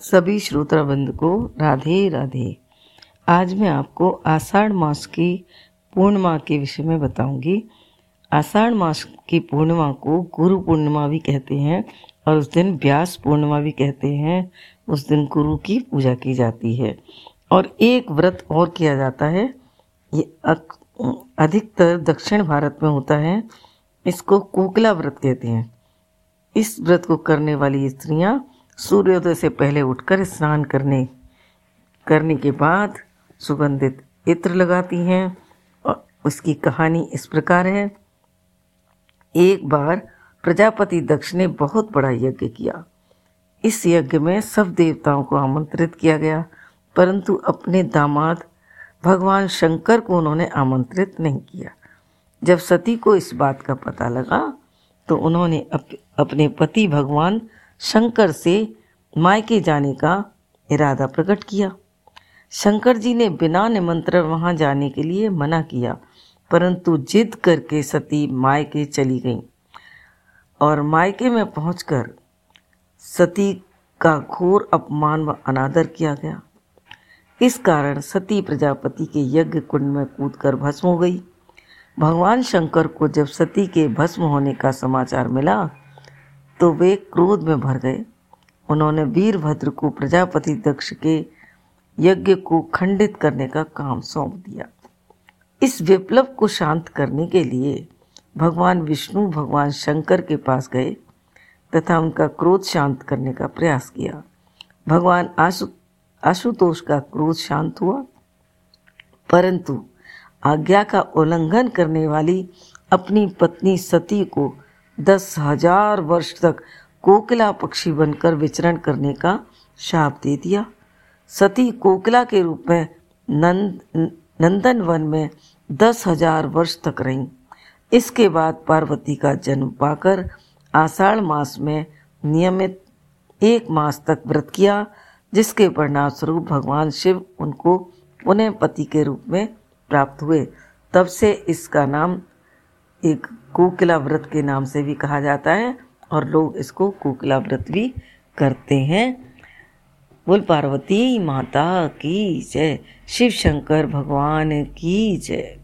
सभी श्रोताबंद को राधे राधे। आज मैं आपको आषाढ़ मास की पूर्णिमा के विषय में बताऊँगी। आषाढ़ मास की पूर्णिमा को गुरु पूर्णिमा भी कहते हैं और उस दिन व्यास पूर्णिमा भी कहते हैं। उस दिन गुरु की पूजा की जाती है और एक व्रत और किया जाता है। ये अधिकतर दक्षिण भारत में होता है। इसको कोकला व्रत कहते हैं। इस व्रत को करने वाली स्त्रियाँ सूर्योदय से पहले उठकर स्नान करने करने के बाद सुगंधित इत्र लगाती हैं और उसकी कहानी इस प्रकार है। एक बार प्रजापति दक्ष ने बहुत बड़ा यज्ञ किया। इस यज्ञ में सब देवताओं को आमंत्रित किया गया परंतु अपने दामाद भगवान शंकर को उन्होंने आमंत्रित नहीं किया। जब सती को इस बात का पता लगा तो उन्होंने अप, अपने पति भगवान शंकर से मायके जाने का इरादा प्रकट किया। शंकर जी ने बिना निमंत्रण वहाँ जाने के लिए मना किया, परंतु जिद करके सती मायके चली गई और मायके में पहुंचकर सती का घोर अपमान व अनादर किया गया। इस कारण सती प्रजापति के यज्ञ कुंड में कूदकर भस्म हो गई। भगवान शंकर को जब सती के भस्म होने का समाचार मिला तो वे क्रोध में भर गए। उन्होंने वीरभद्र को प्रजापति दक्ष के यज्ञ को खंडित करने का काम सौंप दिया। इस विप्लव को शांत करने के लिए भगवान विष्णु, भगवान शंकर के पास गए तथा उनका क्रोध शांत करने का प्रयास किया। भगवान आशु, आशुतोष का क्रोध शांत हुआ। परंतु आज्ञा का उल्लंघन करने वाली अपनी पत्नी सती को दस हज़ार वर्ष तक कोकिला पक्षी बनकर विचरण करने का शाप दे दिया। सती कोकिला के रूप में नंद, नंदन वन में दस हज़ार वर्ष तक रहीं। इसके बाद पार्वती का जन्म पाकर आषाढ़ मास में नियमित एक मास तक व्रत किया, जिसके परिणाम स्वरूप भगवान शिव उनको पुनः पति के रूप में प्राप्त हुए। तब से इसका नाम एक कोकिला व्रत के नाम से भी कहा जाता है और लोग इसको कोकिला व्रत भी करते हैं। बोल, पार्वती माता की जय। शिव शंकर, भगवान की जय।